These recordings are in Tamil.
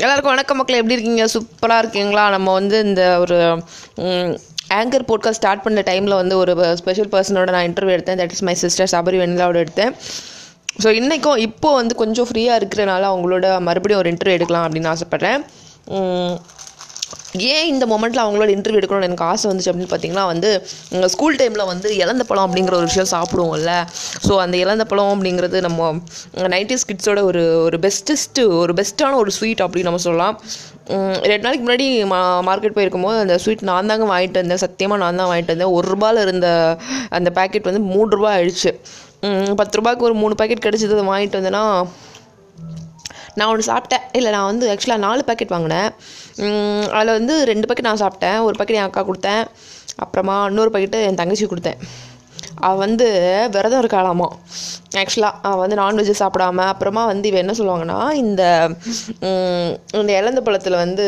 எல்லாருக்கும் வணக்கம் மக்கள் எப்படி இருக்கீங்க? சூப்பராக இருக்கீங்களா? நம்ம வந்து இந்த ஒரு ஆங்கர் போட்காஸ்ட் ஸ்டார்ட் பண்ண டைமில் வந்து ஒரு ஸ்பெஷல் பர்சனோட நான் இன்டர்வியூ எடுத்தேன். That is my sister Sabari வெண்ணிலாவோட எடுத்தேன். ஸோ இன்றைக்கும் இப்போது வந்து கொஞ்சம் ஃப்ரீயாக இருக்கிறனால அவங்களோட மறுபடியும் ஒரு இன்டர்வியூ எடுக்கலாம் அப்படின்னு ஆசைப்பட்றேன். ஏன் இந்த மொமெண்ட்டில் அவங்களோட இன்டர்வியூ எடுக்கணும்னு எனக்கு ஆசை வந்துச்சு அப்படின்னு பார்த்தீங்கன்னா வந்து ஸ்கூல் டைமில் வந்து இழந்த பழம் அப்படிங்கிற ஒரு விஷயம் சாப்பிடுவோம்ல. ஸோ அந்த இழந்த பழம் அப்படிங்கிறது நம்ம நைன்டிஸ் கிட்ஸோட ஒரு ஒரு பெஸ்டஸ்ட்டு ஒரு பெஸ்ட்டான ஒரு ஸ்வீட் அப்படின்னு நம்ம சொல்லலாம். ரெண்டு நாளைக்கு முன்னாடி மா மார்க்கெட் போயிருக்கும்போது அந்த ஸ்வீட் நான் தாங்க வாங்கிட்டு வந்தேன். சத்தியமாக நான் தான் வாங்கிட்டு வந்தேன். ஒரு ரூபாயில் இருந்த அந்த பேக்கெட் வந்து மூணு ரூபாய் ஆயிடுச்சு. பத்து ரூபாய்க்கு ஒரு மூணு பேக்கெட் கிடச்சிது. அதை வாங்கிட்டு வந்தேன்னா நான் ஒன்று சாப்பிட்டேன். இல்லை நான் வந்து ஆக்சுவலாக நாலு பேக்கெட் வாங்கினேன். அதில் வந்து ரெண்டு பேக்கெட் நான் சாப்பிட்டேன். ஒரு பேக்கெட் என் அக்கா கொடுத்தேன். அப்புறமா இன்னொரு பேக்கெட்டு என் தங்கச்சி கொடுத்தேன். அவள் வந்து விரதம் இருக்காளாமா? ஆக்சுவலாக அவள் வந்து நான்வெஜ் சாப்பிடாம அப்புறமா வந்து இவ என்ன சொல்லுவாங்கன்னா இந்த இந்த இழந்த பழத்தில் வந்து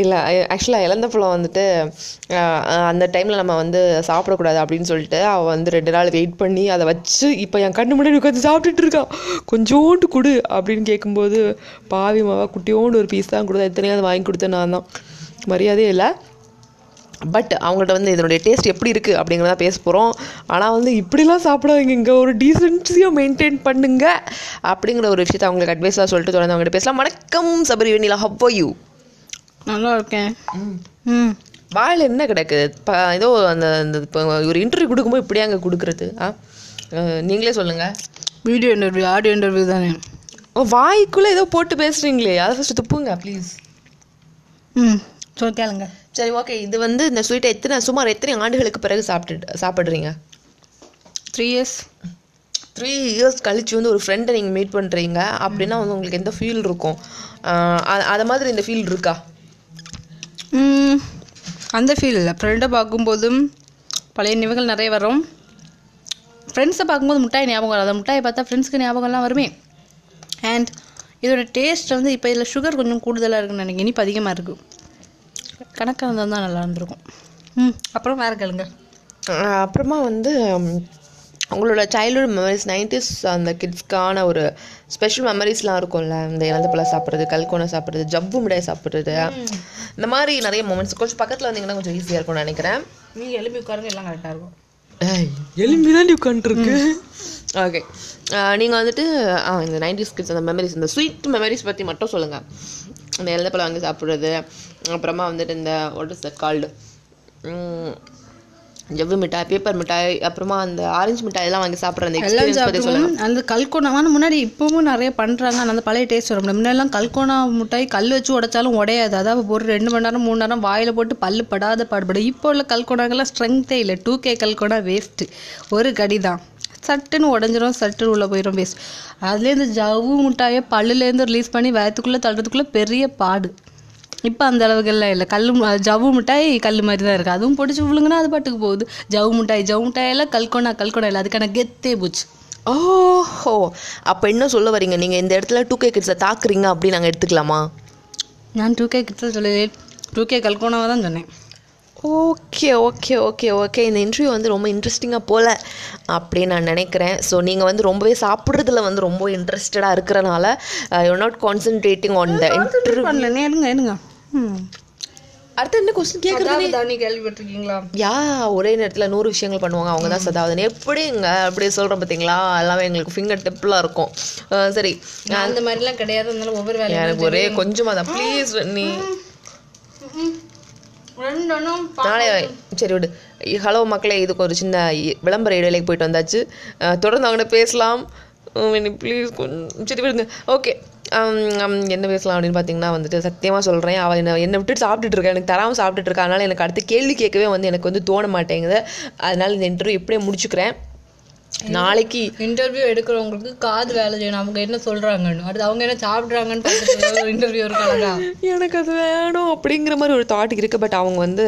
இல்லை ஆக்சுவலாக இழந்த பழம் வந்துட்டு அந்த டைமில் நம்ம வந்து சாப்பிடக்கூடாது அப்படின்னு சொல்லிட்டு அவள் வந்து ரெண்டு நாள் வெயிட் பண்ணி அதை வச்சு இப்போ என் கண்ணு முன்னாடி உட்காந்து சாப்பிட்டுட்டு இருக்கா. கொஞ்சோண்டு கொடு அப்படின்னு கேட்கும்போது பாவி மாவா குட்டியோண்டு ஒரு பீஸ் தான் கொடுத்தா எத்தனையாவது வாங்கி கொடுத்தேன் நான் தான். மரியாதையே இல்லை. பட் அவங்கள்ட்ட வந்து இதனுடைய டேஸ்ட் எப்படி இருக்குது அப்படிங்கிறத பேச போகிறோம் ஆனால் வந்து இப்படிலாம் சாப்பிடாதீங்க இங்கே ஒரு டீசென்சியாக மெயின்டைன் பண்ணுங்க அப்படிங்கிற ஒரு விஷயத்தை அவங்களுக்கு அட்வைஸாக சொல்லிட்டு தொடர்ந்து அவங்ககிட்ட பேசலாம். வணக்கம் சபரி வெண்ணிலா. ஹவ்வோ யூ நல்லா இருக்கேன் ம். வாயில் என்ன கிடக்கு? இப்போ ஏதோ அந்த அந்த இப்போ ஒரு இன்டர்வியூ கொடுக்கும்போது இப்படியே அங்கே கொடுக்குறது. ஆ? நீங்களே சொல்லுங்கள் வீடியோ இன்டர்வியூ ஆடியோ இன்டர்வியூ தானே. வாய்க்குள்ளே ஏதோ போட்டு பேசுகிறீங்களே அதை ஃபஸ்ட்டு துப்புங்க ப்ளீஸ் ம். சொல் கேளுங்க. சரி ஓகே இது வந்து இந்த ஸ்வீட்டை எத்தனை சுமார் எத்தனை ஆண்டுகளுக்கு பிறகு சாப்பிட்டு சாப்பிட்றீங்க? த்ரீ இயர்ஸ் த்ரீ இயர்ஸ் கழிச்சு வந்து ஒரு ஃப்ரெண்டை நீங்கள் மீட் பண்ணுறீங்க அப்படின்னா வந்து உங்களுக்கு எந்த ஃபீல் இருக்கும்? அது மாதிரி இந்த ஃபீல் இருக்கா? அந்த ஃபீல் இல்லை. ஃப்ரெண்டை பார்க்கும்போதும் பழைய நினைவுகள் நிறைய வரும். ஃப்ரெண்ட்ஸை பார்க்கும்போது மிட்டாய் ஞாபகம் வராது. மிட்டாயை பார்த்தா ஃப்ரெண்ட்ஸ்க்கு ஞாபகம்லாம் வருமே. அண்ட் இதோட டேஸ்ட் வந்து இப்போ இதில் சுகர் கொஞ்சம் கூடுதலாக இருக்குன்னு நினைக்கிறேன். இனிப்பு அதிகமாக இருக்குது கணக்காக இருந்தால் தான் நல்லா இருந்திருக்கும். ம் அப்புறம் வேறு கேளுங்க. அப்புறமா வந்து உங்களோட சைல்ட்ஹுட் மெமரிஸ் நைன்டிஸ் அந்த கிட்ஸ்க்கான ஒரு ஸ்பெஷல் மெமரிஸ்லாம் இருக்கும்ல? இந்த இழந்த பழம் சாப்பிட்றது கல்கோனை சாப்பிட்றது ஜவ்வு மிடாய் சாப்பிட்றது. இந்த மாதிரி நிறைய மூமெண்ட்ஸ் கொஞ்சம் பக்கத்தில் வந்தீங்கன்னா கொஞ்சம் ஈஸியாக இருக்கும்னு நினைக்கிறேன். நீங்கள் எலும்பி உட்காருங்க எல்லாம் கரெக்டாக இருக்கும். எலும்பி தான் உட்காந்துருக்கு ஓகே நீங்கள் வந்துட்டு இந்த நைன்டிஸ் கிட்ஸ் அந்த மெமரிஸ் இந்த ஸ்வீட் மெமரிஸ் பற்றி மட்டும் சொல்லுங்கள் இந்த இழந்த பழம் வாங்கி சாப்பிட்றது அப்புறமா வந்துட்டு இந்த வாட் இஸ் தட் கால்டு ஜவ்வு மிட்டாய் பேப்பர் மிட்டாய் அப்புறமா அந்த ஆரஞ்சு மிட்டாய் எல்லாம் வாங்கி சாப்பிட்ற அந்த எக்ஸ்பீரியன்ஸ் பற்றி சாப்பிடுவோம். அந்த கல்கோனா ஆனால் முன்னாடி இப்போவும் நிறைய பண்ணுறாங்க ஆனால் அந்த பழைய டேஸ்ட் வரும். முன்னாடிலாம் கல்கோனா மிட்டாய் கல் வச்சு உடைச்சாலும் உடையாது. அதாவது ஒரு ரெண்டு மணி நேரம் மூணு நேரம் வாயில் போட்டு பல்லு படாத பாடுபடும் இப்போ உள்ள கல்கோனாக்கெல்லாம் ஸ்ட்ரென்த்தே இல்லை. டூ கே கல்கோனா வேஸ்ட்டு ஒரு கடி தான். சட்டுன்னு உடஞ்சிரும் சட்டுன்னு உள்ளே போயிடும் வேஸ்ட் அதுலேருந்து ஜவ்வு மிட்டாயை பல்லுலேருந்து ரிலீஸ் பண்ணி வயத்துக்குள்ளே தள்ளுறதுக்குள்ளே பெரிய பாடு. இப்போ அந்த அளவுக்குலாம் இல்லை. கல் ஜவ்வு மிட்டாய் கல் மாதிரி தான் இருக்குது அதுவும் பிடிச்சி விழுங்குனா அது பாட்டுக்கு போகுது. ஜவ்வு மிட்டாய் ஜவ்வு மிட்டாயெல்லாம் கல்கோனா கல்கோனா இல்லை. அதுக்கான கெத்தே போச்சு. ஓஹோ. அப்போ என்ன சொல்ல வரீங்க? நீங்கள் இந்த இடத்துல டூ கே கிட்ஸை தாக்குறீங்க அப்படின்னு நாங்கள் எடுத்துக்கலாமா? நான் டூ கே கிட்ட சொல்லலே டூ கே கல்கோனாவை தான் சொன்னேன். Okay okay okay okay. இந்த இன்டர்வியூ வந்து ரொம்ப இன்ட்ரெஸ்டிங்காக போல அப்படின்னு நான் நினைக்கிறேன். ஸோ நீங்கள் வந்து ரொம்பவே சாப்பிட்றதுல வந்து ரொம்ப இன்ட்ரெஸ்டடாக இருக்கிறனால you not concentrating on the interview ம் அடுத்து என்ன கொஸ்டின் கேட்குறது தானி கேள்விப்பட்டிருக்கீங்களா? யா ஒரே நேரத்தில் நூறு விஷயங்கள் பண்ணுவாங்க. அவங்க தான் சதாவதன். எப்படிங்க? அப்படி சொல்கிறோம் பார்த்தீங்களா எல்லாமே எங்களுக்கு ஃபிங்கர் டிப்பில் இருக்கும். சரி. நான் அந்த மாதிரிலாம் கிடையாது. அதனால ஒவ்வொரு வேலையும் எனக்கு ஒரே கொஞ்சமாக தான். ப்ளீஸ் நீ நாளை சரி விடு. ஹலோ மக்களே இதுக்கு ஒரு சின்ன விளம்பர இடைவேளைக்கு போயிட்டு வந்தாச்சு. தொடர்ந்து அவங்கள்ட்ட பேசலாம். ப்ளீஸ் கொஞ்சம் சரி விடுங்க. ஓகே என்ன பேசலாம் அப்படின்னு பார்த்தீங்கன்னா வந்துட்டு சத்தியமாக சொல்கிறேன் அவள் என்ன என்னை விட்டுட்டு சாப்பிட்டுட்டு இருக்கா. எனக்கு தராமல் சாப்பிட்டுட்டு இருக்கா. அதனால எனக்கு அடுத்த கேள்வி கேட்கவே வந்து எனக்கு வந்து தோண மாட்டேங்குது. அதனால இந்த இன்டர்வியூ இப்படியே முடிச்சுக்கிறேன். நாளைக்கு இன்டர்வியூ எடுக்கிறவங்களுக்கு காது வேலை செய்யணும். அவங்க என்ன சொல்றாங்கன்னு. அடுத்து அவங்க என்ன சாப்பிட்றாங்கன்னு இன்டர்வியூ இருக்காங்க எனக்கு அது வேணும் அப்படிங்கிற மாதிரி ஒரு தாட் இருக்குது பட் அவங்க வந்து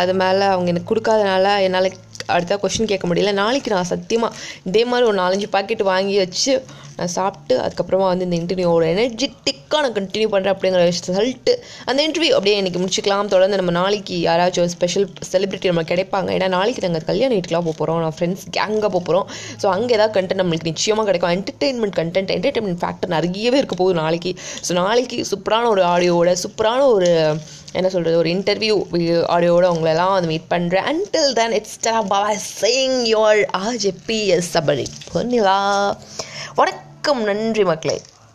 அது மேலே அவங்க எனக்கு கொடுக்காதனால என்னால் அடுத்த கொஷின் கேட்க முடியல. நாளைக்கு நான் சத்தியமாக இதே மாதிரி ஒரு நாலஞ்சு பாக்கெட் வாங்கி வச்சு நான் சாப்பிட்டு அதுக்கப்புறமா வந்து இந்த இன்டர்வியூவோட எனர்ஜெட்டிக்காக நான் கண்டினியூ பண்ணுறேன் அப்படிங்கிற விஷயத்தை சொல்லிட்டு அந்த இன்டர்வியூ அப்படியே எனக்கு முடிச்சுக்கலாம். தொடர்ந்து நம்ம நாளைக்கு யாராச்சும் ஸ்பெஷல் செலிபிரிட்டி நம்ம கிடைப்பாங்க. ஏன்னா நாளைக்கு நாங்கள் கல்யாண வீட்டுக்குலாம் போக போகிறோம் நான் ஃப்ரெண்ட்ஸ் கேங்காக போக போகிறோம் ஸோ அங்கே ஏதாவது கண்டென்ட் நம்மளுக்கு நிச்சயமாக கிடைக்கும். என்டர்டெயின்மெண்ட் கண்டென்ட் என்டர்டெயின்மெண்ட் ஃபேக்டர் நிறையவே இருக்க போகுது நாளைக்கு. ஸோ நாளைக்கு சூப்பரான ஒரு ஆடியோவோட சூப்பரான ஒரு என்ன சொல்கிறது ஒரு இன்டர்வியூ ஆடியோட உங்களெல்லாம் வந்து மீட் பண்ணுறேன் அன்டில் தென் இட்ஸ் பாபா சேயிங் யோர் ஆஜ் எஸ் சபரி பொன்னிலா வணக்கம் நன்றி மக்களே.